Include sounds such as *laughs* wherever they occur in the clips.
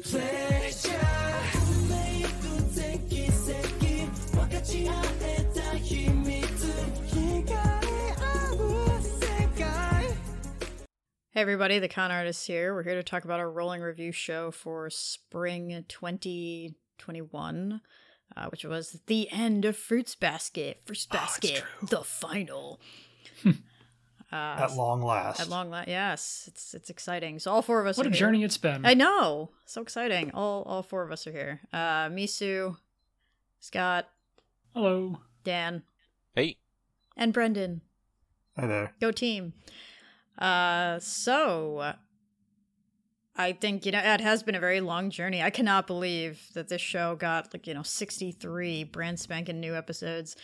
Hey everybody, the con artist here. We're here to talk about our rolling review show for spring 2021, uh, which was the end of Fruits Basket. Fruits Basket, the final. At long last. At long last, yes, it's it's exciting. So all four of us. What are a here. journey it's been. I know, so exciting. All all four of us are here. Uh, Misu, Scott, Hello. Dan, Hey, and Brendan. Hi there. Go team. Uh, so I think you know it has been a very long journey. I cannot believe that this show got like you know sixty three brand spanking new episodes.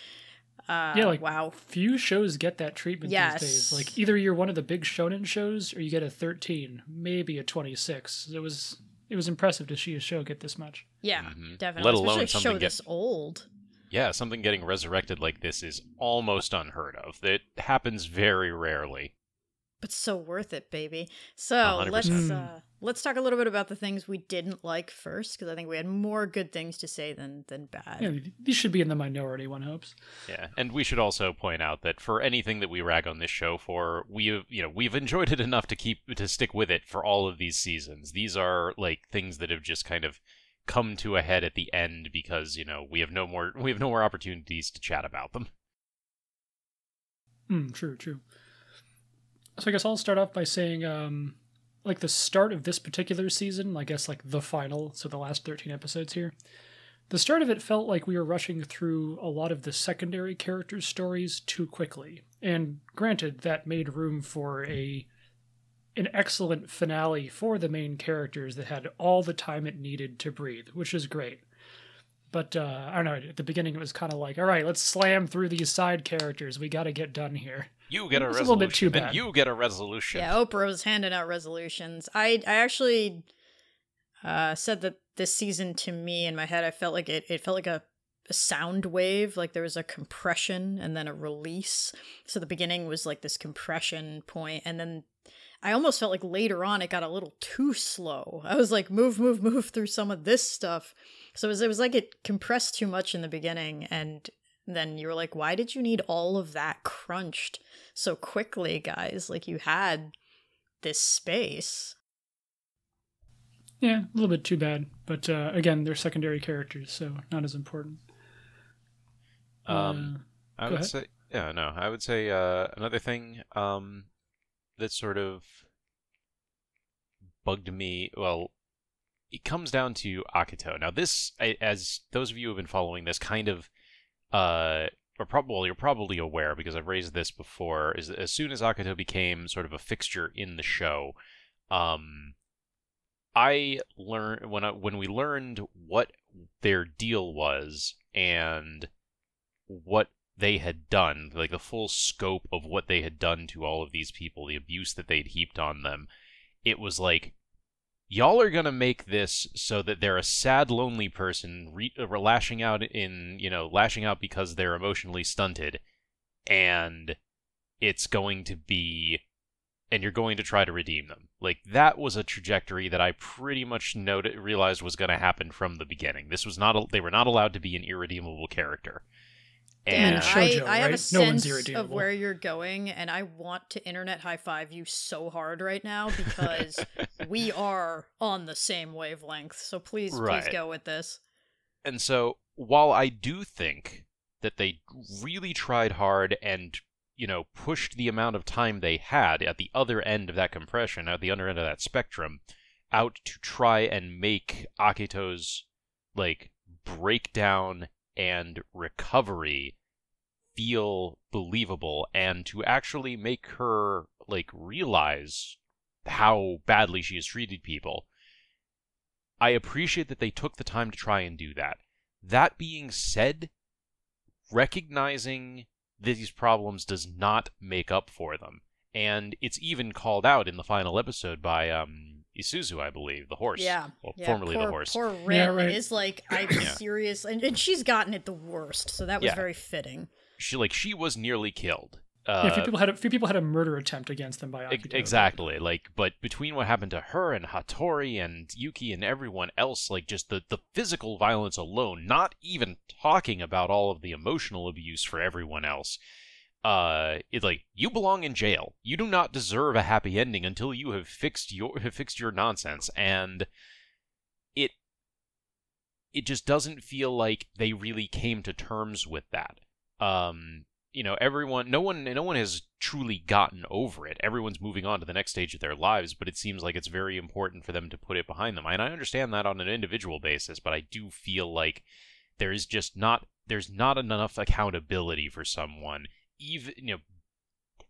Uh, Yeah, like wow. Few shows get that treatment Yes. these days. Like either you're one of the big shonen shows or you get a 13, maybe a 26. It was it was impressive to see a show get this much. Yeah, Mhm. definitely. Let alone Especially a something show get- this old. yeah, something getting resurrected like this is almost unheard of. It happens very rarely. But so worth it, baby. So A hundred let's uh, let's talk a little bit about the things we didn't like first, because I think we had more good things to say than than bad. Yeah, these should be in the minority, one hopes. Yeah, and we should also point out that for anything that we rag on this show for, we have, you know, we've enjoyed it enough to keep to stick with it for all of these seasons. These are like things that have just kind of come to a head at the end because you know we have no more we have no more opportunities to chat about them. Hmm, true, true. So I guess I'll start off by saying, um, like the start of this particular season, I guess like the final, so the last 13 episodes here. The start of it felt like we were rushing through a lot of the secondary characters' stories too quickly. And granted, that made room for a an excellent finale for the main characters that had all the time it needed to breathe, which is great. But uh, I don't know. At the beginning, it was kind of like, all right, let's slam through these side characters. We got to get done here. You get a It was a resolution, little bit too and you get a resolution. Yeah, Oprah was handing out resolutions. I I actually uh, said that this season to me in my head, I felt like it. It felt like a, a sound wave. Like there was a compression and then a release. So the beginning was like this compression point, and then I almost felt like later on it got a little too slow. I was like, move, move, move through some of this stuff. So it was, it was like it compressed too much in the beginning, and then you were like, why did you need all of that crunched so quickly, guys? Like you had this space. Yeah, a little bit too bad. But uh, again, they're secondary characters, so not as important. Um, Uh, I would ahead. say, yeah, no, I would say uh, another thing um, that sort of bugged me. Well, it comes down to Akito. Now, this, I- as those of you who have been following this, kind of, uh, or probably well, you're probably aware because I've raised this before. Is as soon as Akito became sort of a fixture in the show, um, I learned when I, when we learned what their deal was and what they had done, like the full scope of what they had done to all of these people, the abuse that they'd heaped on them, it was like, y'all are gonna make this so that they're a sad, lonely person, re- uh, lashing out in, you know, lashing out because they're emotionally stunted, and it's going to be, and you're going to try to redeem them. Like that was a trajectory that I pretty much noted, realized was going to happen from the beginning. This was not, a, they were not allowed to be an irredeemable character. Dan, And I, shoujo, I have a right? No sense of where you're going, and I want to internet high five you so hard right now because *laughs* we are on the same wavelength. So please, please go with this. And so, while I do think that they really tried hard and, you know, pushed the amount of time they had at the other end of that compression, at the other end of that spectrum, out to try and make Akito's, like, breakdown and recovery feel believable and to actually make her, like, realize how badly she has treated people. I appreciate that they took the time to try and do that. That being said, recognizing these problems does not make up for them. And it's even called out in the final episode by um, Isuzu, I believe, the horse. Yeah, Well, yeah, formerly poor, the horse. Poor Rin Yeah, right. is like, I'm Yeah. serious, and, and she's gotten it the worst. So that was Yeah. very fitting. She like she was nearly killed. Uh, yeah, a few people had a few people had a murder attempt against them by Akito. Exactly. Like, but between what happened to her and Hatori and Yuki and everyone else, like just the the physical violence alone, not even talking about all of the emotional abuse for everyone else. Uh, it's like you belong in jail. You do not deserve a happy ending until you have fixed your have fixed your nonsense, and it it just doesn't feel like they really came to terms with that. Um, you know everyone no one no one has truly gotten over it. Everyone's moving on to the next stage of their lives but it seems like it's very important for them to put it behind them. And i understand that on an individual basis but i do feel like there is just not there's not enough accountability for someone. Even you know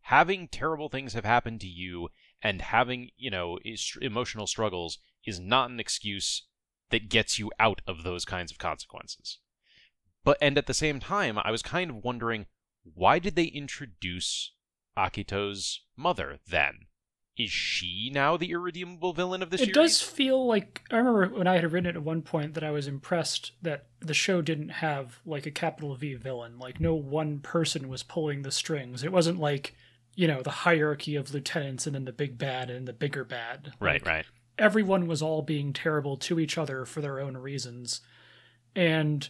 having terrible things have happened to you and having you know emotional struggles is not an excuse that gets you out of those kinds of consequences but and at the same time i was kind of wondering why did they introduce Akito's mother then? Is she now the irredeemable villain of this? it series? It does feel like I remember when I had written it at one point that I was impressed that the show didn't have like a capital V villain. Like no one person was pulling the strings. It wasn't like, you know, the hierarchy of lieutenants and then the big bad and the bigger bad. Right, like, right. Everyone was all being terrible to each other for their own reasons. And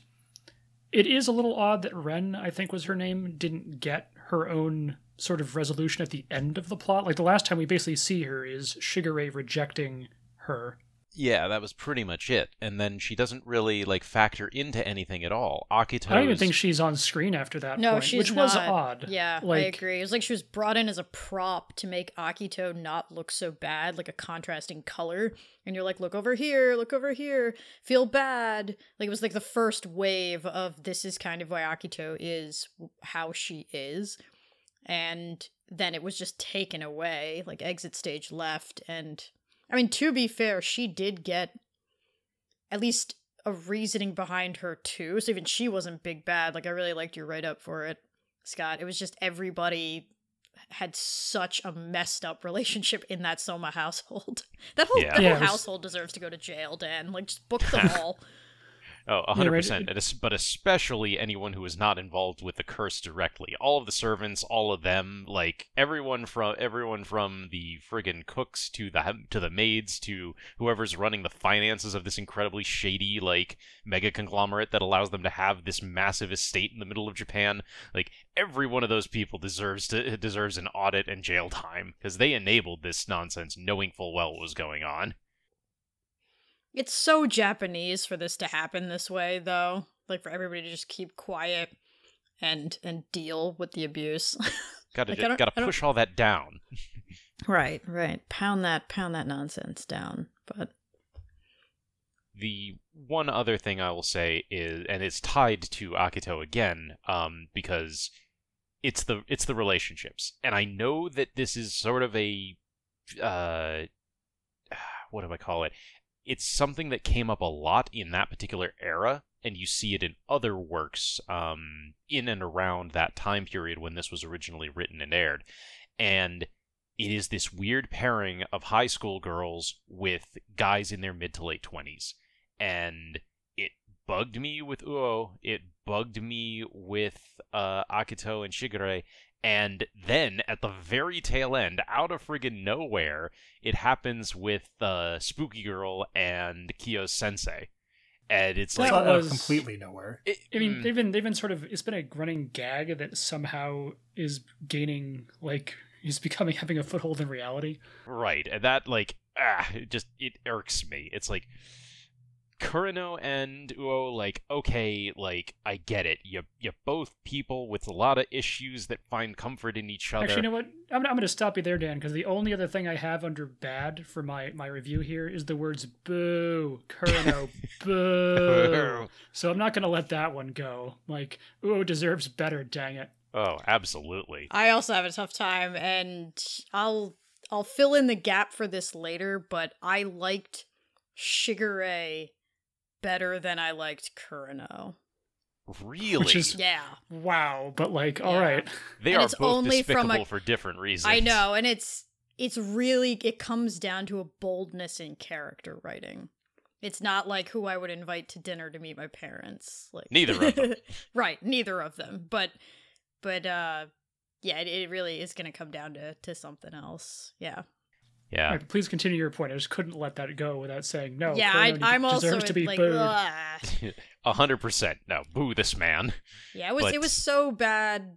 it is a little odd that Ren, I think was her name, didn't get her own sort of resolution at the end of the plot. Like the last time we basically see her is Shigure rejecting her yeah, that was pretty much it. And then she doesn't really like factor into anything at all. Akito. I don't even think she's on screen after that. No, point, she's which not. was odd. Yeah, like, I agree. It was like she was brought in as a prop to make Akito not look so bad, like a contrasting color. And you're like, look over here, look over here, feel bad. Like it was like the first wave of this is kind of why Akito is how she is. And then it was just taken away, like exit stage left, and I mean, to be fair, she did get at least a reasoning behind her too. So even she wasn't big bad. Like I really liked your write up for it, Scott. It was just everybody had such a messed up relationship in that Soma household. *laughs* That whole, yeah. that yeah, whole was... household deserves to go to jail, Dan. Like just book them *laughs* all. Oh, 100%. Yeah, right. But especially anyone who is not involved with the curse directly. All of the servants, all of them, like everyone from everyone from the friggin' cooks to the to the maids to whoever's running the finances of this incredibly shady like mega conglomerate that allows them to have this massive estate in the middle of Japan. Like every one of those people deserves to deserves an audit and jail time because they enabled this nonsense knowing full well what was going on. It's so Japanese for this to happen this way, though. Like for everybody to just keep quiet and and deal with the abuse. *laughs* Gotta like, ju- gotta push all that down. *laughs* right, right. Pound that pound that nonsense down. But the one other thing I will say is, and it's tied to Akito again, um, because it's the it's the relationships, and I know that this is sort of a, uh, *sighs* what do I call it? It's something that came up a lot in that particular era, and you see it in other works um, in and around that time period when this was originally written and aired. And it is this weird pairing of high school girls with guys in their mid to late 20s. And it bugged me with Uo, it bugged me with uh, Akito and Shigure, and then at the very tail end, out of friggin' nowhere, it happens with uh, Spooky Girl and Kyo Sensei. And it's like that was completely nowhere. It, I mean, mm. they've been they've been sort of it's been a running gag that somehow is gaining like is becoming having a foothold in reality. Right, and that like ah, it just it irks me. It's like Kureno and Uo, like, okay, like, I get it. You, you're both people with a lot of issues that find comfort in each other. Actually, you know what? I'm, I'm going to stop you there, Dan, because the only other thing I have under bad for my, my review here is the words boo, Kureno, *laughs* boo. so I'm not going to let that one go. Like, Uo deserves better, dang it. Oh, absolutely. I also have a tough time, and I'll I'll fill in the gap for this later, but I liked Shigure better than I liked Kureno. Really? Which is yeah. Wow, but like, all right, they and are it's both only despicable from a, for different reasons. I know, and it's it's really it comes down to a boldness in character writing. It's not like who I would invite to dinner to meet my parents. Like neither of them. *laughs* right, neither of them. But but uh yeah, it, it really is going to come down to to something else. Yeah. Yeah. Right, please continue your point. I just couldn't let that go without saying no. Yeah, I, Kureno I'm also to be like, booed. *laughs* A hundred percent. No, boo this man. yeah, it was But- it was so bad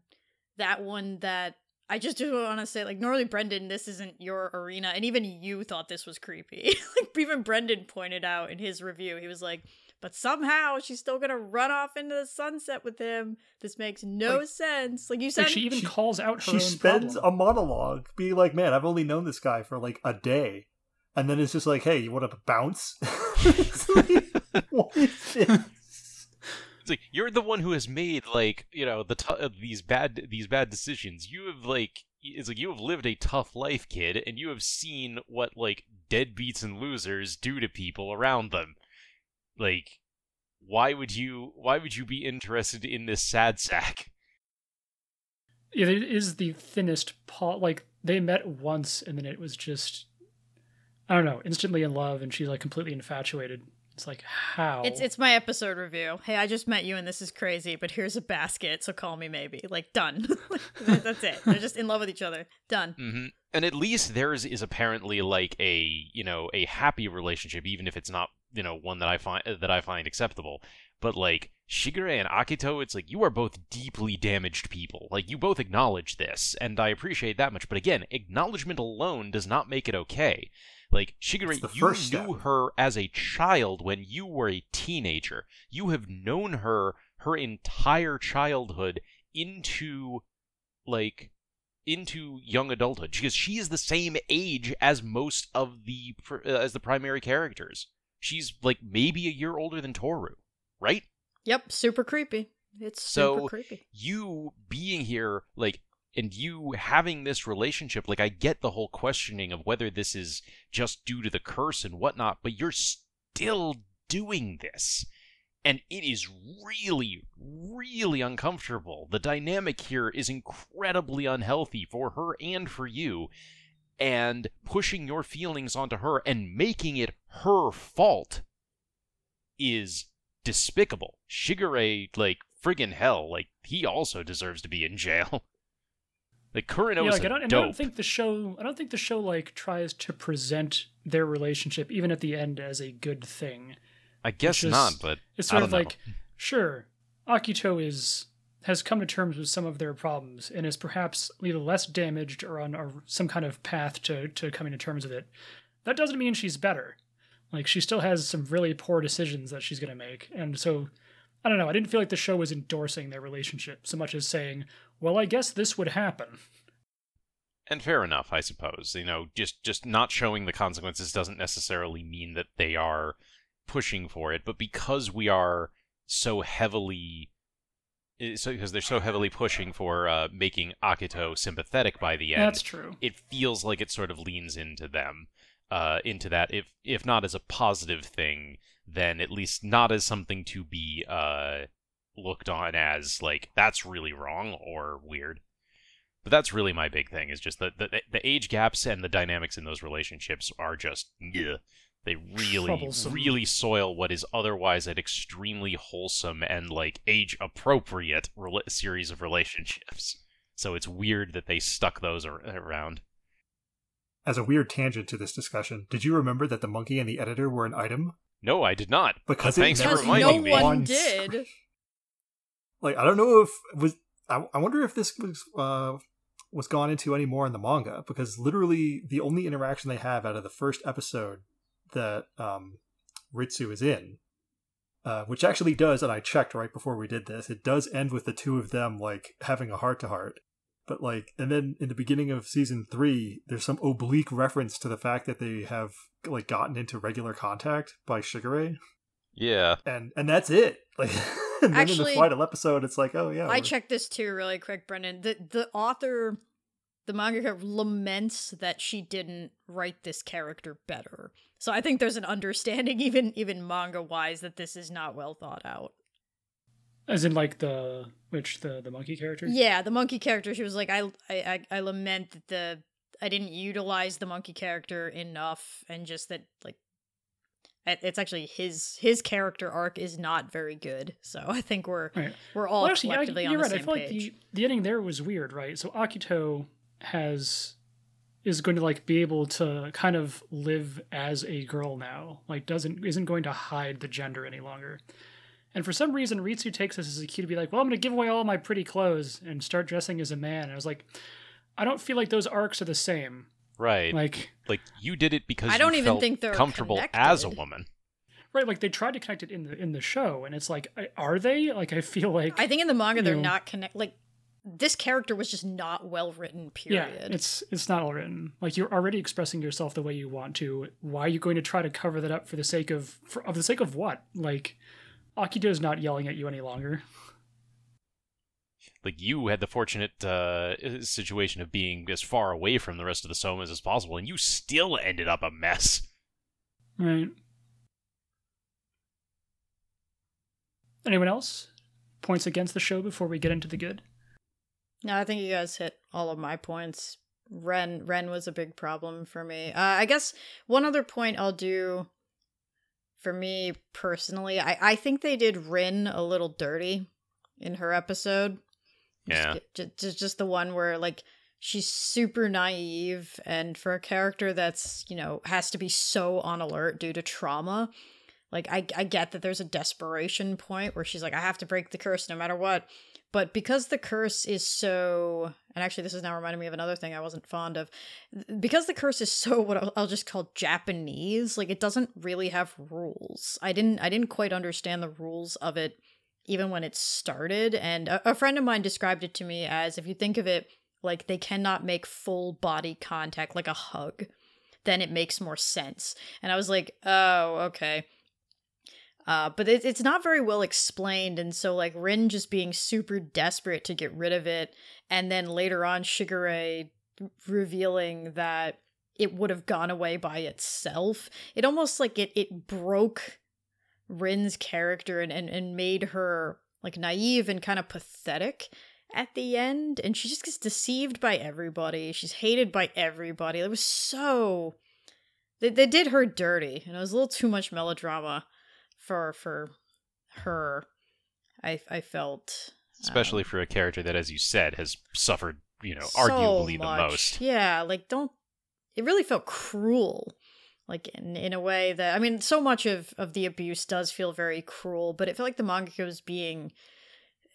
that one that I just do want to say like normally Brendan, this isn't your arena, and even you thought this was creepy. *laughs* like even Brendan pointed out in his review, he was like, "But somehow she's still gonna run off into the sunset with him. This makes no Like- sense." Like you said, Like she even She- calls out her she own spends problem. a monologue being like, "Man, I've only known this guy for like a day," and then it's just like, "Hey, you want to bounce?" *laughs* It's like, *laughs* what is this? It's like you're the one who has made like you know the t- uh, these bad these bad decisions. You have like it's like you have lived a tough life, kid, and you have seen what like deadbeats and losers do to people around them. Like, why would you why would you be interested in this sad sack? It is the thinnest paw. Like they met once, and then it was just, I don't know, instantly in love, and she's like completely infatuated. It's like how? It's it's my episode review. Hey, I just met you and this is crazy, but here's a basket, so call me maybe. Like done. *laughs* That's it. They're just in love with each other. Done. hmm And at least theirs is apparently like a you know a happy relationship, even if it's not you know one that I find that I find acceptable. But like Shigure and Akito, it's like you are both deeply damaged people. Like you both acknowledge this, and I appreciate that much. But again, acknowledgement alone does not make it okay. Like Shigure, you knew her as a child when you were a teenager. You have known her her entire childhood into like into young adulthood because she is the same age as most of the uh, as the primary characters. She's like maybe a year older than Toru, right? Yep, super creepy. It's So- super creepy. You being here like and you having this relationship like I get the whole questioning of whether this is just due to the curse and whatnot, but you're still doing this. And it is really, really uncomfortable. The dynamic here is incredibly unhealthy for her and for you. And pushing your feelings onto her and making it her fault is despicable. Shigure, like, friggin' hell, like, he also deserves to be in jail. *laughs* like, Kureno yeah, is like, I don't, and I don't think the show. I don't think the show like tries to present their relationship even at the end as a good thing. I guess is- not, but It's I sort don't of know. like, sure, Akito is has come to terms with some of their problems and is perhaps either less damaged or on some kind of path to to coming to terms with it. That doesn't mean she's better. Like she still has some really poor decisions that she's going to make, and so I don't know. I didn't feel like the show was endorsing their relationship so much as saying, "Well, I guess this would happen." and fair enough, I suppose. You know, just just not showing the consequences doesn't necessarily mean that they are pushing for it, but because we are so heavily so because they're so heavily pushing for uh, making Akito sympathetic by the end, That's true. it feels like it sort of leans into them, uh, into that. If if not as a positive thing, then at least not as something to be uh, looked on as like that's really wrong or weird. But that's really my big thing is just that the, the age gaps and the dynamics in those relationships are just yeah, they really really soil what is otherwise an extremely wholesome and like age appropriate rela- series of relationships. So it's weird that they stuck those ar- around. As a weird tangent to this discussion, did you remember that the monkey and the editor were an item? No, I did not. Because it thanks for never reminding no me. one did. *laughs* Like I don't know if was I, I wonder if this was uh was gone into any more in the manga because literally the only interaction they have out of the first episode that um Ritsu is in uh, which actually does, and I checked right before we did this. It does end with the two of them like having a heart to heart, but like, and then in the beginning of season three, there's some oblique reference to the fact that they have like gotten into regular contact by Shigure, Yeah. and and that's it. Like, *laughs* and then in Actually, the final episode, it's like, oh yeah, I checked this too really quick, Brendan. The the author, the mangaka laments that she didn't write this character better. So I think there's an understanding, *laughs* even even manga wise, that this is not well thought out. As in, like the which the the monkey character. Yeah, the monkey character. She was like, I I I, I lament that the I didn't utilize the monkey character enough, and just that like. it's actually his his character arc is not very good. So I think we're Right. we're all Well, actually, collectively you're on the right. same I feel page. like the, the ending there was weird, right? So Akito has is going to like be able to kind of live as a girl now. Like doesn't isn't going to hide the gender any longer. And for some reason, Ritsu takes this as a cue to be like, "Well, I'm going to give away all my pretty clothes and start dressing as a man." And I was like, I don't feel like those arcs are the same. Right. Like, Like you did it because I don't you even felt think they're comfortable as a woman. right? Like they tried to connect it in the in the show, and it's like, are they? Like, I feel like I think in the manga they're know- not connect like this character was just not well written. Period. Yeah, it's it's not all written. Like you're already expressing yourself the way you want to. Why are you going to try to cover that up for the sake of for, of the sake of what? Like Akito's not yelling at you any longer. Like you had the fortunate uh, situation of being as far away from the rest of the somas as possible, and you still ended up a mess. Right. Anyone else? Points against the show before we get into the good? No, I think you guys hit all of my points. Ren Ren was a big problem for me. Uh, I guess one other point I'll do for me personally, I, I think they did Rin a little dirty in her episode. Yeah. Just, just, just the one where like she's super naive and for a character that's, you know, has to be so on alert due to trauma. Like I I get that there's a desperation point where she's like I have to break the curse no matter what. But because the curse is so and actually this is now reminding me of another thing I wasn't fond of. Because the curse is so what I'll, I'll just call Japanese, like it doesn't really have rules. I didn't I didn't quite understand the rules of it even when it started and a, a friend of mine described it to me as if you think of it like they cannot make full body contact like a hug then it makes more sense and i was like oh okay uh, but it, it's not very well explained and so like rin just being super desperate to get rid of it and then later on shigure revealing that it would have gone away by itself it almost like it it broke Rin's character and, and, and made her like naive and kind of pathetic at the end. And she just gets deceived by everybody. She's hated by everybody. It was so they, they did her dirty, and it was a little too much melodrama for for her. I I felt Especially um, for a character that, as you said, has suffered, you know, so arguably the most. Yeah, like don't. It really felt cruel, like in in a way that I mean, so much of of the abuse does feel very cruel, but it felt like the manga was being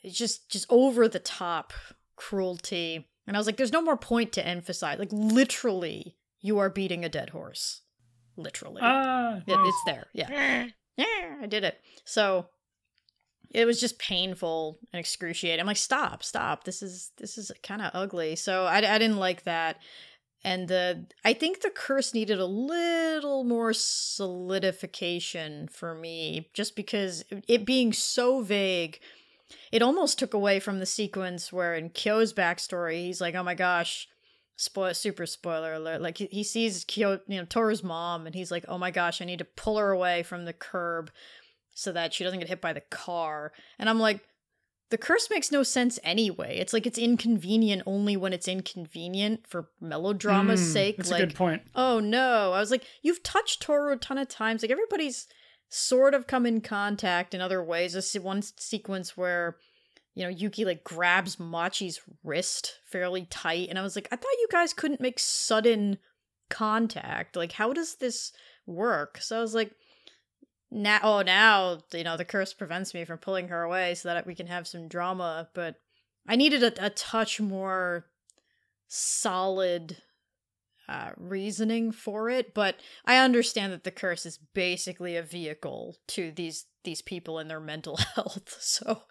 just just over the top cruelty, and I was like, there's no more point to emphasize. Like literally, you are beating a dead horse, literally. Ah, It, it's there. Yeah. Yeah, I did it. So it was just painful and excruciating. I'm like, stop, stop. This is this is kind of ugly. So I, I didn't like that. And the I think the curse needed a little more solidification for me, just because it being so vague, it almost took away from the sequence where in Kyo's backstory, he's like, oh my gosh, spoil super spoiler alert like he, he sees Kyo, you know Toru's mom and he's like oh my gosh I need to pull her away from the curb so that she doesn't get hit by the car. And I'm like the curse makes no sense anyway. It's like it's inconvenient only when it's inconvenient for melodrama's mm, sake. That's like a good point. oh no. I was like you've touched toru a ton of times. Like everybody's sort of come in contact in other ways. There's one sequence where you know yuki like grabs machi's wrist fairly tight and i was like i thought you guys couldn't make sudden contact. Like how does this work? So i was like now oh now you know the curse prevents me from pulling her away so that we can have some drama but i needed a, a touch more solid uh, reasoning for it, but I understand that the curse is basically a vehicle to these these people and their mental *laughs* health. So,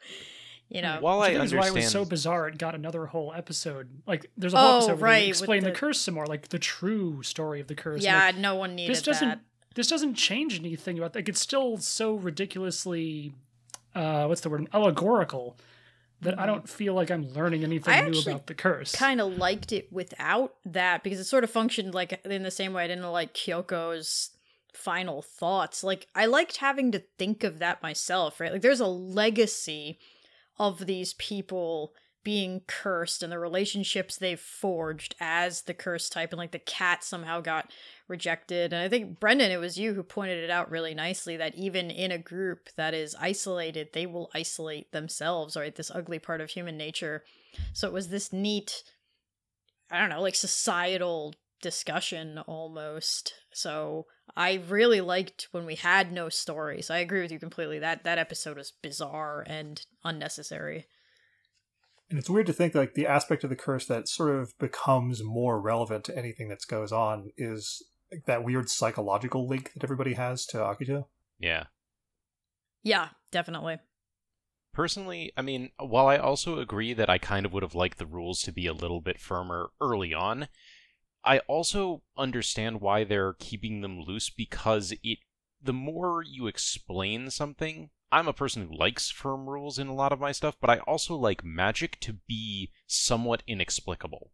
you know, While Which I think is why it was so bizarre. It got another whole episode. Like, there's a whole Oh, episode where right, they explain the... the- curse some more, like the true story of the curse. yeah, Like, no one needed this doesn't that. this doesn't change anything about like it's still so ridiculously uh what's the word allegorical that I Mhm. don't feel like I'm learning anything I new about the curse. Kind of liked it without that because it sort of functioned like in the same way I didn't like Kyoko's final thoughts. Like I liked having to think of that myself, right? Like there's a legacy of these people being cursed and the relationships they've forged as the cursed type and like the cat somehow got rejected. And i think brendan it was you who pointed it out really nicely that even in a group that is isolated they will isolate themselves right? This ugly part of human nature. So it was this neat i don't know like societal discussion almost. So i really liked when we had no stories. I agree with you completely. That that episode was bizarre and unnecessary. And it's weird to think like the aspect of the curse that sort of becomes more relevant to anything that goes on is like, that weird psychological link that everybody has to Akito. Yeah. yeah definitely. Personally, I mean, while I also agree that I kind of would have liked the rules to be a little bit firmer early on, I also understand why they're keeping them loose because it the more you explain something, I'm a person who likes firm rules in a lot of my stuff, but I also like magic to be somewhat inexplicable.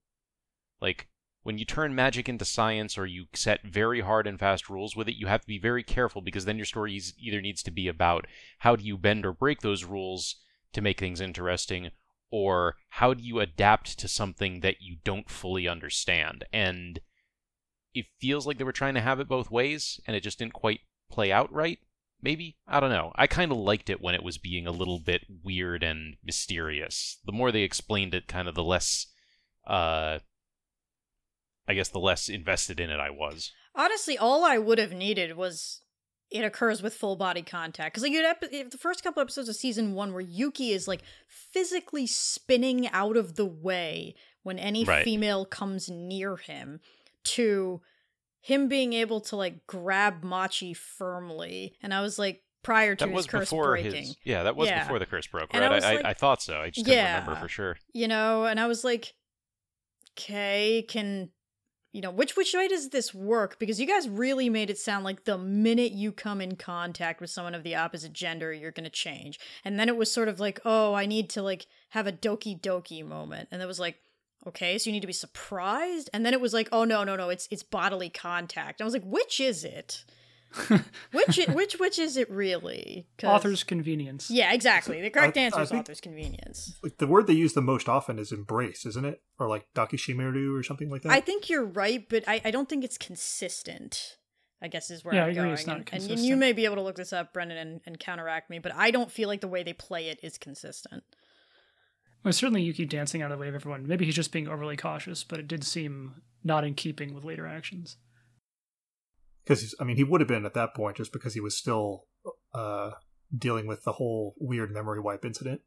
Like when you turn magic into science or you set very hard and fast rules with it, you have to be very careful because then your story either needs to be about how do you bend or break those rules to make things interesting, or how do you adapt to something that you don't fully understand. And it feels like they were trying to have it both ways, and it just didn't quite play out right. Maybe I don't know. I kind of liked it when it was being a little bit weird and mysterious. The more they explained it, kind of the less, uh, I guess, the less invested in it I was. Honestly, all I would have needed was it occurs with full body contact because like you had the first couple episodes of season one where Yuki is like physically spinning out of the way when any Right. female comes near him to him being able to like grab Machi firmly and I was like prior to That his was curse before breaking his. Yeah, that was Yeah. before the curse broke, And I right? I, like- I, I thought so. I just couldn't remember for sure. you know and I was like okay can you know which which way does this work? Because you guys really made it sound like the minute you come in contact with someone of the opposite gender you're going to change. And then it was sort of like oh i need to like have a doki doki moment. And it was like okay so you need to be surprised? And then it was like oh no no no it's it's bodily contact. And i was like which is it *laughs* which which which is it really? Author's convenience. yeah exactly the correct I- answer I is author's convenience Like the word they use the most often is embrace, isn't it? Or like dakishimeru or something like that. I think you're right, but I, I don't think it's consistent. I guess is where Yeah, I'm I agree, going. it's not and, and you may be able to look this up, Brendan, and, and counteract me, but I don't feel like the way they play it is consistent. Well, certainly Yuki dancing out of the way of everyone. Maybe he's just being overly cautious, but it did seem not in keeping with later actions. Because I mean he would have been at that point just because he was still uh, dealing with the whole weird memory wipe incident.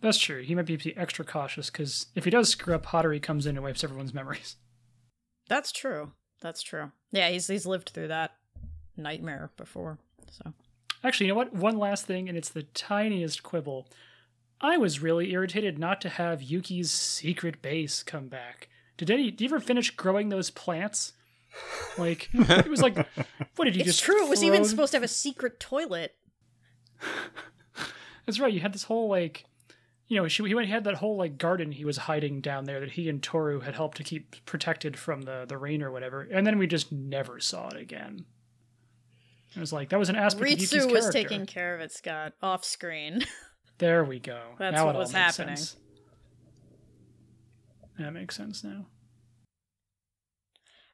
That's true. He might be extra cautious because if he does screw up, Hatori comes in and wipes everyone's memories. *laughs* That's true. That's true. Yeah, he's he's lived through that nightmare before. So Actually, you know what? One last thing, and it's the tiniest quibble. I was really irritated not to have Yuki's secret base come back. Did any? Did you ever finish growing those plants? Like *laughs* it was like, what did you just do? it's just? true. It was even supposed to have a secret toilet. *laughs* That's right. You had this whole like, you know, she he went he had that whole like garden he was hiding down there that he and Toru had helped to keep protected from the the rain or whatever, and then we just never saw it again. It was like that was an aspect of Yuki's Ritsu was character. taking care of it, Scott, off screen. *laughs* There we go. That's now what it all was makes happening. sense. That makes sense now.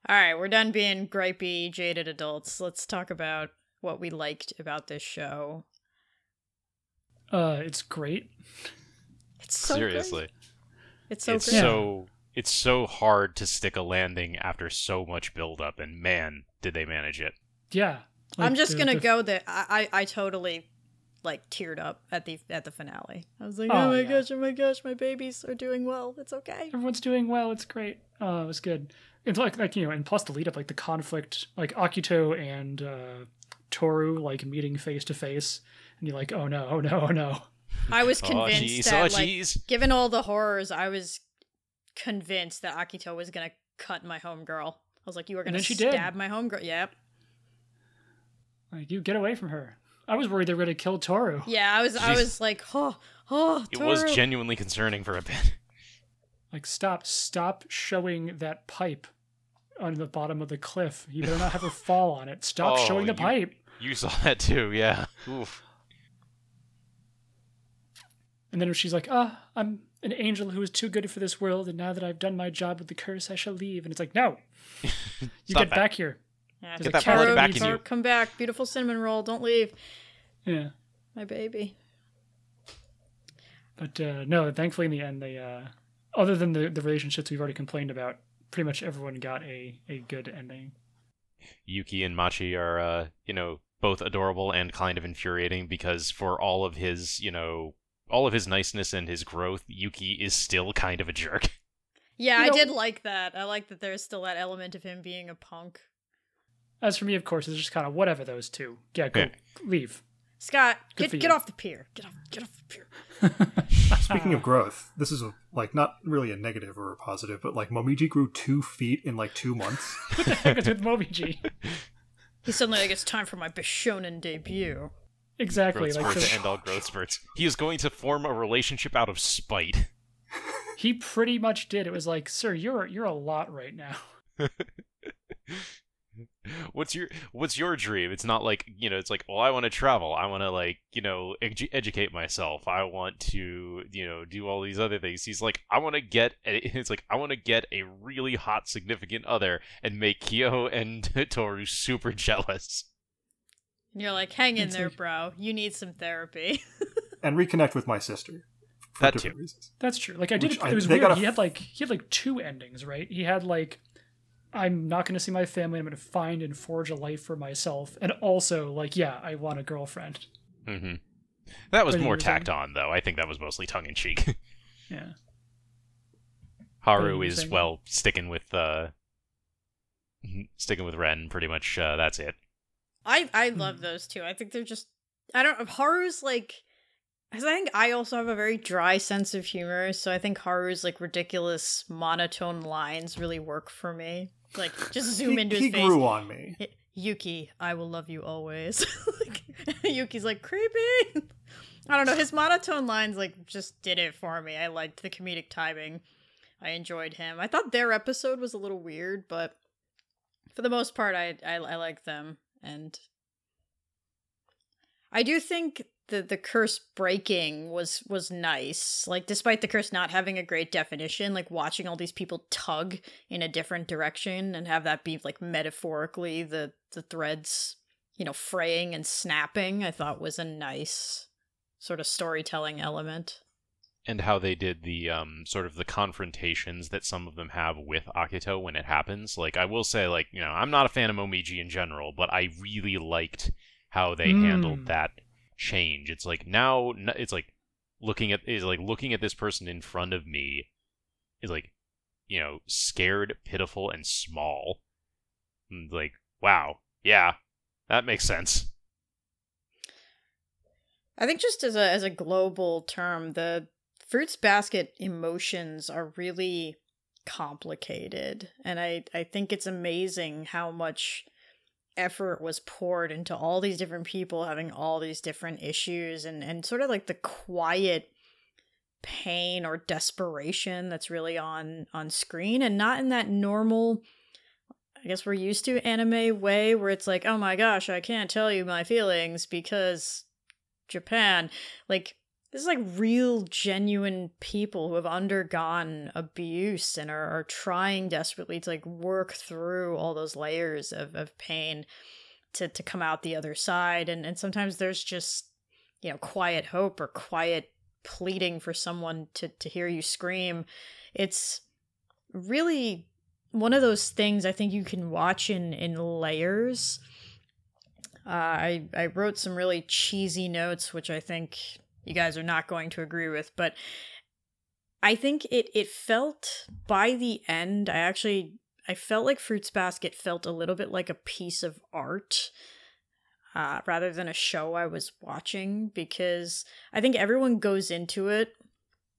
All right, we're done being gripey, jaded adults. Let's talk about what we liked about this show. Uh, it's great. It's so great. Seriously, It's so it's great. so it's so hard to stick a landing after so much buildup, and man, did they manage it! Yeah. I'm just the- gonna the- go that I, I I totally like teared up at the at the finale. I was like, Oh, oh, my yeah. gosh, oh my gosh, my babies are doing well. It's okay. Everyone's doing well. It's great. Oh, it was good. It's like like you know, and plus the lead up, like the conflict, like Akito and uh, Toru like meeting face to face, and you're like, oh no, oh no, oh no. I was Oh convinced that oh like jeez. given all the horrors, I was convinced that Akito was gonna cut my homegirl. I was like, you are gonna then she did. stab my homegirl. Yep. Like you get away from her. I was worried they were gonna kill Toru. Yeah, I was I was like, oh, oh, It was genuinely concerning for a bit. Like stop, stop showing that pipe on the bottom of the cliff. You better not have her *laughs* fall on it. Stop Oh, showing the you- pipe. You saw that too, yeah. Oof. And then she's like, "Ah, I'm an angel who is too good for this world, and now that I've done my job with the curse, I shall leave. And it's like, no, *laughs* you get that. back here. Yeah, Get that Carrot, melody back in you. Come back, beautiful cinnamon roll. Don't leave, Yeah. my baby. But uh, no, thankfully in the end, they uh, other than the the relationships we've already complained about, pretty much everyone got a a good ending. Yuki and Machi are, uh, you know, both adorable and kind of infuriating because for all of his, you know, all of his niceness and his growth, Yuki is still kind of a jerk. *laughs* Yeah, You I know- did like that. I like that there's still that element of him being a punk. As for me, of course, it's just kind of whatever those two. Yeah, go Yeah. leave. Scott, Good get get you. off the pier. Get off get off the pier. Speaking of *laughs* growth, this is a, like not really a negative or a positive, but like Momiji grew two feet in like two months. *laughs* what the heck is with Momiji? He's suddenly like, it's time for my Bishonen debut. Exactly. growth Like spurts so to end all growth spurts. He is going to form a relationship out of spite. he pretty much did. It was like, sir, you're you're a lot right now. *laughs* *laughs* what's your what's your dream it's not like you know it's like well i want to travel i want to like you know edu- educate myself i want to you know do all these other things he's like i want to get a, *laughs* it's like i want to get a really hot significant other and make kyo and *laughs* toru super jealous And you're like, hang in It's there, like- bro. You need some therapy. and reconnect with my sister for That too. reasons. That's true. Like I did. Which It, I- it was they weird. got a He had like he had like two endings, right? He had like, I'm not going to see my family. I'm going to find and forge a life for myself, and also like, yeah, I want a girlfriend. Mm-hmm. that was But more was, tacked on though i think that was mostly tongue-in-cheek *laughs* Yeah. haru is saying- well sticking with uh sticking with rin pretty much uh, that's it I I Hmm. love those two. I think they're just I don't Haru's like because I think I also have a very dry sense of humor, so I think Haru's like ridiculous monotone lines really work for me. Like just *laughs* zoom he, into he his face. grew on me. Yuki, I will love you always. *laughs* like, *laughs* Yuki's like creepy. I don't know. His monotone lines like just did it for me. I liked the comedic timing. I enjoyed him. I thought their episode was a little weird, but for the most part, I I, I like them, and I do think the the curse breaking was was nice. Like despite the curse not having a great definition, like watching all these people tug in a different direction and have that be like metaphorically the the threads, you know, fraying and snapping, I thought was a nice sort of storytelling element. and how they did the um sort of the confrontations that some of them have with Akito when it happens. Like I will say, like you know, I'm not a fan of Momiji in general, but I really liked how they handled Mm. that change. It's like now it's like looking at is like looking at this person in front of me is like you know scared, pitiful, and small. And like wow, yeah, that makes sense. I think just as a as a global term, the fruits basket emotions are really complicated, and I I think it's amazing how much effort was poured into all these different people having all these different issues and and sort of like the quiet pain or desperation that's really on on screen and not in that normal I guess we're used to anime way where it's like, "Oh my gosh, I can't tell you my feelings because Japan. Like this is like real genuine people who have undergone abuse and are, are trying desperately to like work through all those layers of, of pain to, to come out the other side. And, and sometimes there's just, you know, quiet hope or quiet pleading for someone to, to hear you scream. It's really one of those things I think you can watch in, in layers. Uh, I I wrote some really cheesy notes, which I think you guys are not going to agree with, but I think it it felt by the end. I actually I felt like Fruits Basket felt a little bit like a piece of art. Uh, rather than a show I was watching, because I think everyone goes into it,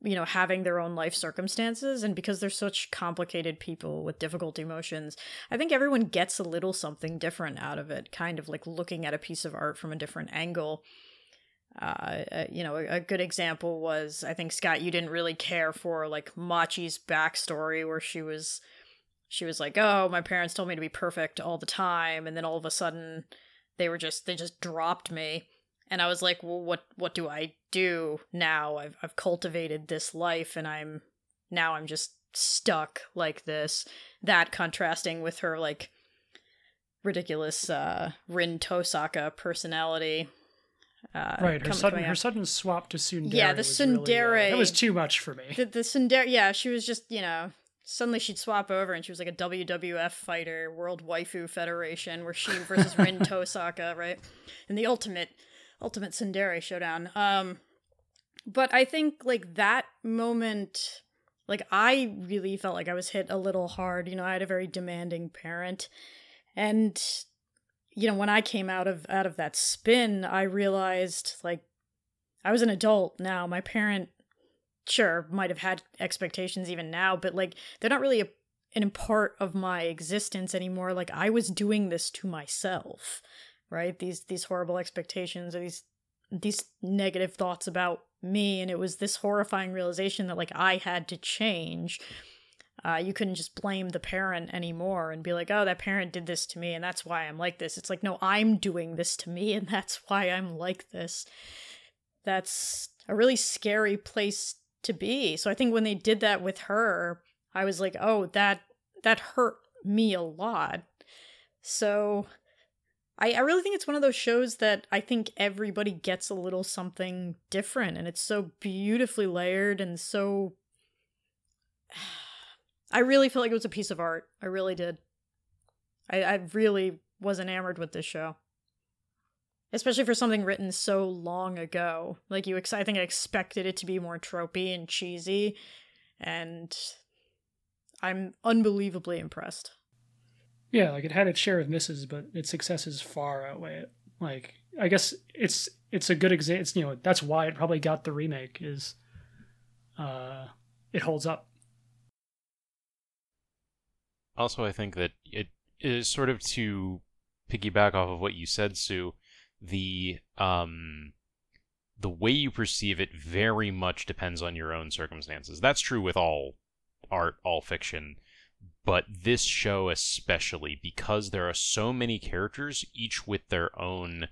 you know, having their own life circumstances, and because they're such complicated people with difficult emotions, I think everyone gets a little something different out of it, kind of like looking at a piece of art from a different angle. Uh, uh, you know, a, good example was I think Scott, you didn't really care for like Machi's backstory, where she was, she was like, "Oh, my parents told me to be perfect all the time," and then all of a sudden, they were just they just dropped me. and I was like, well, what what do I do now? I've I've cultivated this life, and I'm now I'm just stuck like this. That contrasting with her like ridiculous uh, Rin Tosaka personality. Uh, right, her sudden her sudden swap to tsundere. Yeah, the was really, uh, that was too much for me. The, the yeah, she was just, you know, suddenly she'd swap over and she was like a WWF fighter, World Waifu Federation, where she versus *laughs* Rin Tosaka, right? In the ultimate, ultimate tsundere showdown. Um, but I think like that moment, like I really felt like I was hit a little hard. You know, I had a very demanding parent, and you know, when I came out of out of that spin, I realized like I was an adult now. My parent sure might have had expectations even now but like they're not really a, an part of my existence anymore. Like i was doing this to myself right? These these horrible expectations or these these negative thoughts about me. And it was this horrifying realization that like i had to change uh, you couldn't just blame the parent anymore and be like oh that parent did this to me and that's why i'm like this it's like no i'm doing this to me and that's why i'm like this that's a really scary place to be. So I think when they did that with her, I was like, "Oh, that that hurt me a lot." So I I really think it's one of those shows that I think everybody gets a little something different and it's so beautifully layered and so I really feel like it was a piece of art. I really did. I I really was enamored with this show especially for something written so long ago. Like you, ex- I think I expected it to be more tropey and cheesy, and I'm unbelievably impressed. Yeah, like it had its share of misses, but its successes far outweigh it. Like I guess it's it's a good example. It's you know that's why it probably got the remake is, uh, it holds up. Also, I think that it is sort of to piggyback off of what you said, Sue. The um, the way you perceive it very much depends on your own circumstances. That's true with all art, all fiction, but this show especially because there are so many characters, each with their own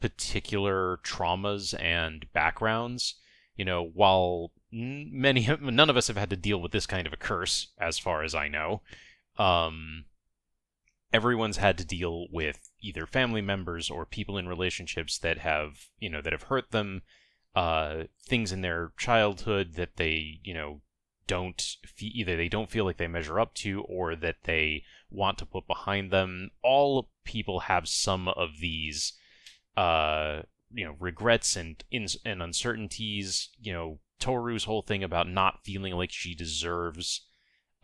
particular traumas and backgrounds. You know, while many *laughs* none of us have had to deal with this kind of a curse, as far as I know. Um, everyone's had to deal with either family members or people in relationships that have you know that have hurt them uh things in their childhood that they you know don't fe- either they don't feel like they measure up to or that they want to put behind them. All people have some of these uh you know regrets and ins- and uncertainties. You know Toru's whole thing about not feeling like she deserves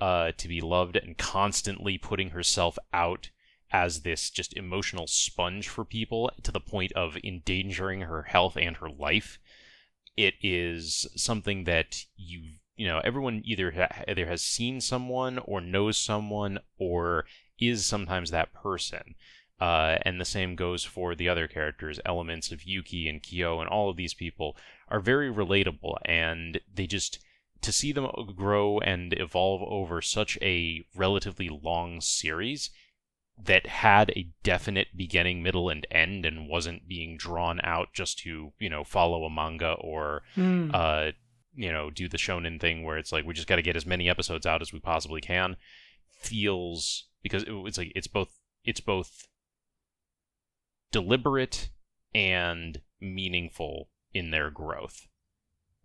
uh, to be loved and constantly putting herself out as this just emotional sponge for people to the point of endangering her health and her life. It is something that you you know everyone either ha- either has seen someone or knows someone or is sometimes that person. Uh, and the same goes for the other characters. Elements of Yuki and Kyo and all of these people are very relatable, and they just to see them grow and evolve over such a relatively long series that had a definite beginning, middle, and end, and wasn't being drawn out just to you know follow a manga or Hmm. uh, you know do the shonen thing where it's like we just got to get as many episodes out as we possibly can. Feels because it- it's like it's both it's both deliberate and meaningful in their growth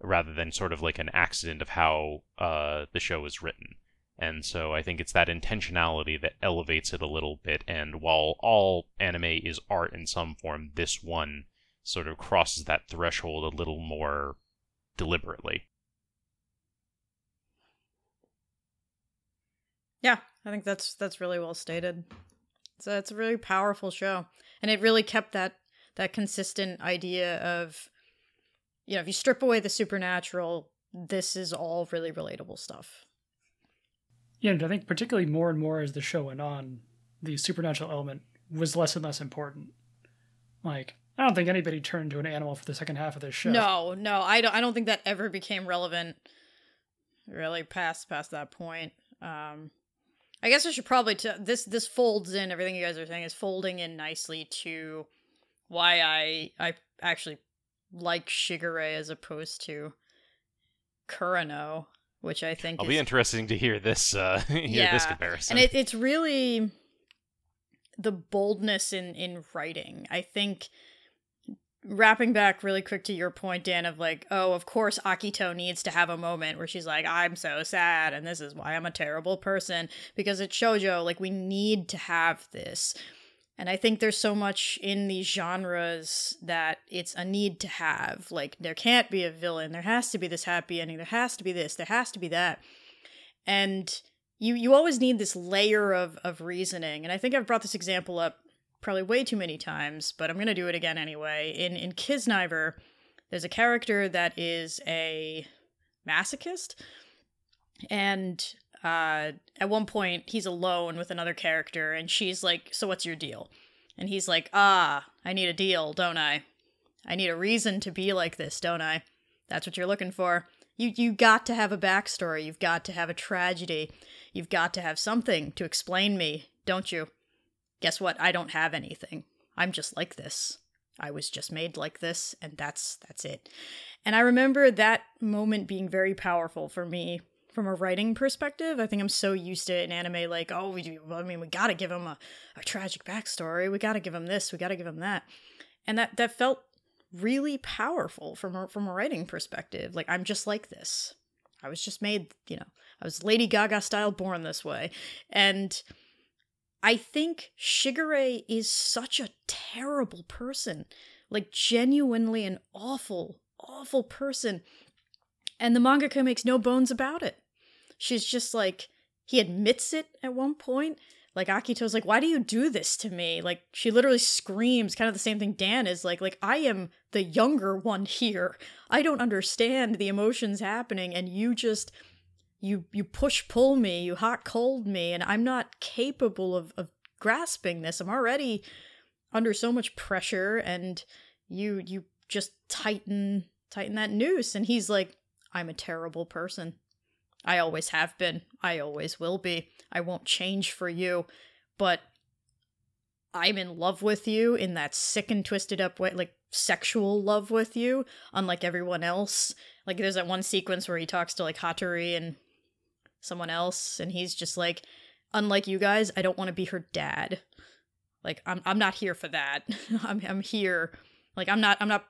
rather than sort of like an accident of how uh, the show is written. And so I think it's that intentionality that elevates it a little bit. And while all anime is art in some form, this one sort of crosses that threshold a little more deliberately. Yeah, I think that's that's really well stated. So it's a really powerful show, and it really kept that that consistent idea of, you know, if you strip away the supernatural, this is all really relatable stuff. Yeah, and I think particularly more and more as the show went on, the supernatural element was less and less important. Like, I don't think anybody turned to an animal for the second half of this show. No, no, I don't. I don't think that ever became relevant. Really, past past that point. Um, I guess I should probably t- this this folds in everything you guys are saying is folding in nicely to why I I actually like Shigure as opposed to Kureno, which I think I'll is, be interesting to hear this uh *laughs* hear this Yeah, comparison. and it, it's really the boldness in in writing. I think wrapping back really quick to your point, Dan, of like, oh, of course Akito needs to have a moment where she's like, I'm so sad, and this is why I'm a terrible person because it's shojo. Like we need to have this. And I think there's so much in these genres that it's a need to have. Like, there can't be a villain. There has to be this happy ending. There has to be this. There has to be that. And you you always need this layer of of reasoning. And I think I've brought this example up probably way too many times, but I'm gonna do it again anyway. In in Kiznaiver, there's a character that is a masochist, and uh, at one point he's alone with another character, and she's like, "So what's your deal?" And he's like, "Ah, I need a deal, don't I? I need a reason to be like this, don't I? That's what you're looking for." You you got to have a backstory. You've got to have a tragedy. You've got to have something to explain me, don't you? Guess what? I don't have anything. I'm just like this. I was just made like this, and that's that's it. And I remember that moment being very powerful for me from a writing perspective. I think I'm so used to it in anime, like, oh, we do, I mean, we gotta give him a, a tragic backstory. We gotta give him this. We gotta give him that. And that that felt really powerful from a, from a writing perspective. Like I'm just like this. I was just made, you know, I was Lady Gaga style born this way. And I think Shigure is such a terrible person. Like genuinely an awful, awful person. And the mangaka makes no bones about it. She's just like he admits it at one point. Like Akito's like, "Why do you do this to me?" Like she literally screams, kind of the same thing Dan is like, "Like I am the younger one here. I don't understand the emotions happening, and you just you you push pull me, you hot cold me, and I'm not capable of of grasping this. I'm already under so much pressure, and you you just tighten tighten that noose." And he's like, "I'm a terrible person." I always have been. I always will be. I won't change for you. But I'm in love with you in that sick and twisted up way, like sexual love with you, unlike everyone else. Like there's that one sequence where he talks to like Hatori and someone else, and he's just like, unlike you guys, I don't want to be her dad. Like I'm I'm not here for that. *laughs* I'm I'm here. Like I'm not I'm not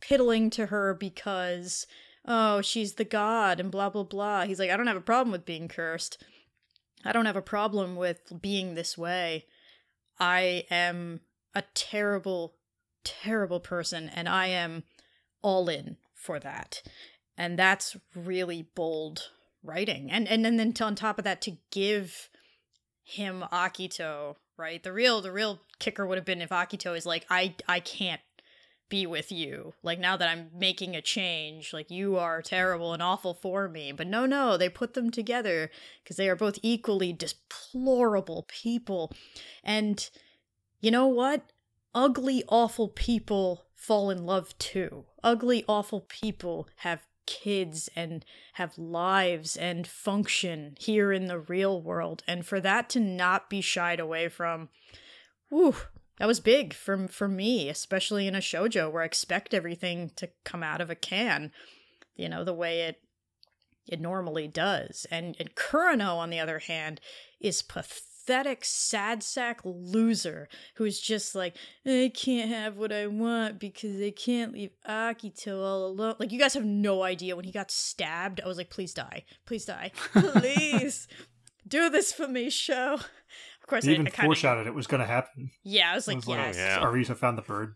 piddling to her because oh, she's the god and blah blah blah. He's like, I don't have a problem with being cursed. I don't have a problem with being this way. I am a terrible, terrible person, and I am all in for that. And that's really bold writing. And and, and then on top of that, to give him Akito, right? The real the real kicker would have been if Akito is like, I I can't be with you. Like now that I'm making a change, like you are terrible and awful for me. But no, no, they put them together because they are both equally deplorable people. And you know what? Ugly, awful people fall in love too. Ugly, awful people have kids and have lives and function here in the real world. And for that to not be shied away from, whew, that was big for for me, especially in a shojo where I expect everything to come out of a can, you know, the way it it normally does. And and Kureno, on the other hand, is pathetic, sad sack loser who's just like, I can't have what I want because I can't leave Akito all alone. Like you guys have no idea when he got stabbed. I was like, please die, please die, *laughs* please do this for me, show. Of course, They I, even I kinda- foreshadowed it was going to happen. Yeah, I was It like, was like, yes. yeah. Arisa found the bird.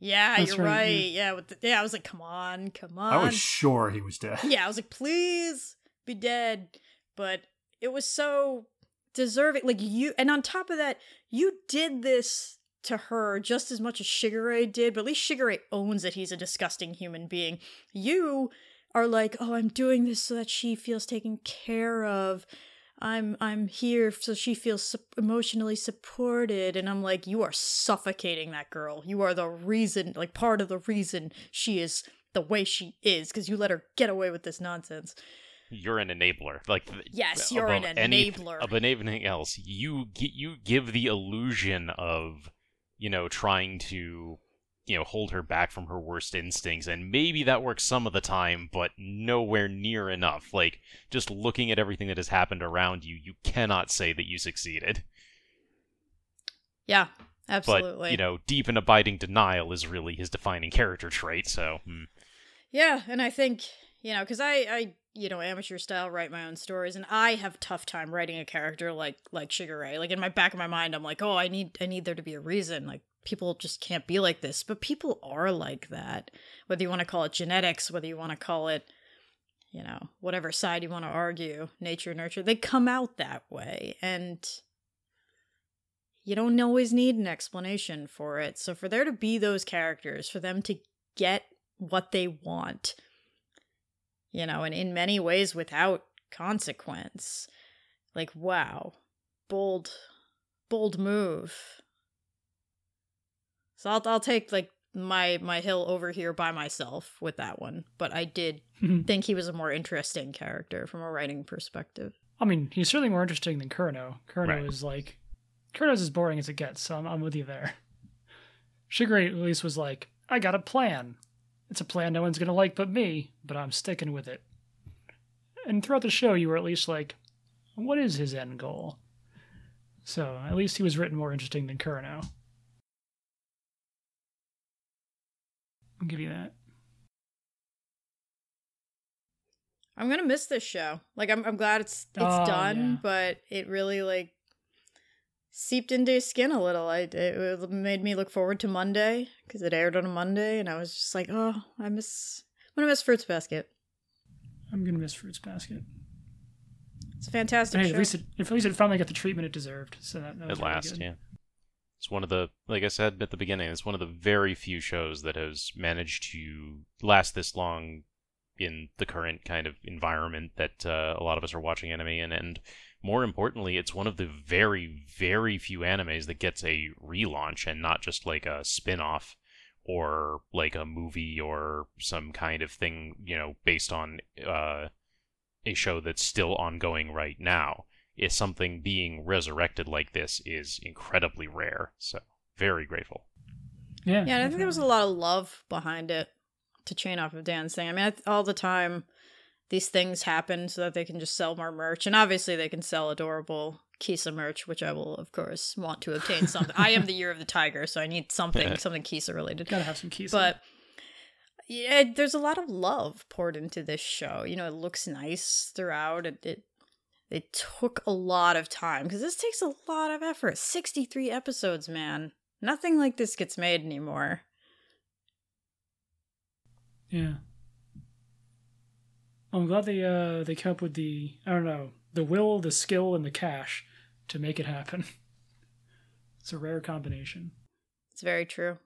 Yeah, That's you're right, right. you- Yeah, with the, yeah, I was like, come on, come on. I was sure he was dead. yeah, I was like, please be dead. But it was so deserving. Like you, and on top of that, you did this to her just as much as Shigure did. But at least Shigure owns that he's a disgusting human being. You are like, oh, I'm doing this so that she feels taken care of. I'm I'm here so she feels su- emotionally supported and I'm like you are suffocating that girl. You are the reason like part of the reason she is the way she is cuz you let her get away with this nonsense. You're an enabler. Like Yes, you're an above any- enabler. Above anything else, you you give the illusion of you know trying to you know hold her back from her worst instincts and maybe that works some of the time but nowhere near enough like just looking at everything that has happened around you you cannot say that you succeeded Yeah, absolutely. but you know deep and abiding denial is really his defining character trait so hmm. Yeah, and I think you know because I I you know amateur style write my own stories, and I have tough time writing a character like like Shigure. Like in my back of my mind, I'm like, oh, I need I need there to be a reason. Like people just can't be like this, but people are like that. Whether you want to call it genetics, whether you want to call it you know whatever side you want to argue, nature nurture, they come out that way, and you don't always need an explanation for it. So for there to be those characters, for them to get what they want, you know, and in many ways without consequence. Like, wow, bold, bold move. So I'll I'll take like my my hill over here by myself with that one, but I did mm-hmm. think he was a more interesting character from a writing perspective. I mean, he's certainly more interesting than Kureno. Kureno Right. is like, Kureno's as boring as it gets, so I'm, I'm with you there. Shigure at least was like, I got a plan. It's a plan no one's gonna like but me, but I'm sticking with it. And throughout the show, you were at least like, what is his end goal? So at least he was written more interesting than Kureno. I'll give you that. I'm gonna miss this show. Like I'm I'm glad it's it's Oh, done, yeah. but it really like seeped into his skin a little. I it made me look forward to Monday because it aired on a Monday, and I was just like, oh, I miss I'm gonna miss Fruits Basket. I'm gonna miss Fruits Basket. It's a fantastic But hey, show. at least it, at least it finally got the treatment it deserved. So that, that was at really last good. yeah it's one of the like i said at the beginning it's one of the very few shows that has managed to last this long in the current kind of environment that uh, a lot of us are watching anime in. And more importantly it's one of the very very few animes that gets a relaunch and not just like a spin-off or like a movie or some kind of thing you know based on uh, a show that's still ongoing right now is something being resurrected like this is incredibly rare. So very grateful. Yeah, yeah, and I think there was a lot of love behind it. To chain off of Dan's thing, I mean, I, all the time these things happen so that they can just sell more merch, and obviously they can sell adorable Kisa merch, which I will, of course, want to obtain. Something. I am the year of the tiger, so I need something, *laughs* something Kisa related. gotta have some Kisa. but yeah, there's a lot of love poured into this show. You know, it looks nice throughout. It it, it took a lot of time because this takes a lot of effort. 63 episodes, man. Nothing like this gets made anymore. Yeah. I'm glad they uh they came up with the I don't know the will, the skill, and the cash to make it happen. *laughs* It's a rare combination. It's very true.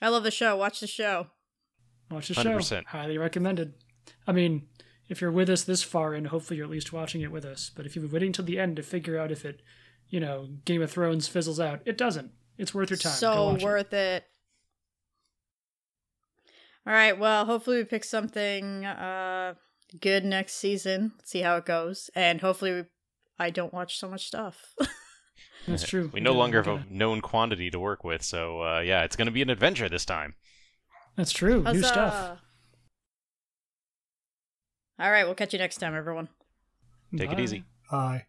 I love the show. Watch the show. Watch the show. 100%. Highly recommended. I mean, if you're with us this far and hopefully you're at least watching it with us. But if you've been waiting till the end to figure out if it, you know, Game of Thrones fizzles out, it doesn't. It's worth your time. So watch it. worth it. All right. Well, hopefully we pick something uh good next season. Let's see how it goes, and hopefully we, I don't watch so much stuff. *laughs* That's true. We no gotta- longer have gotta- a known quantity to work with, so uh, yeah, it's going to be an adventure this time. That's true. New stuff. Huzzah. All right. We'll catch you next time, everyone. Take it easy. Hi.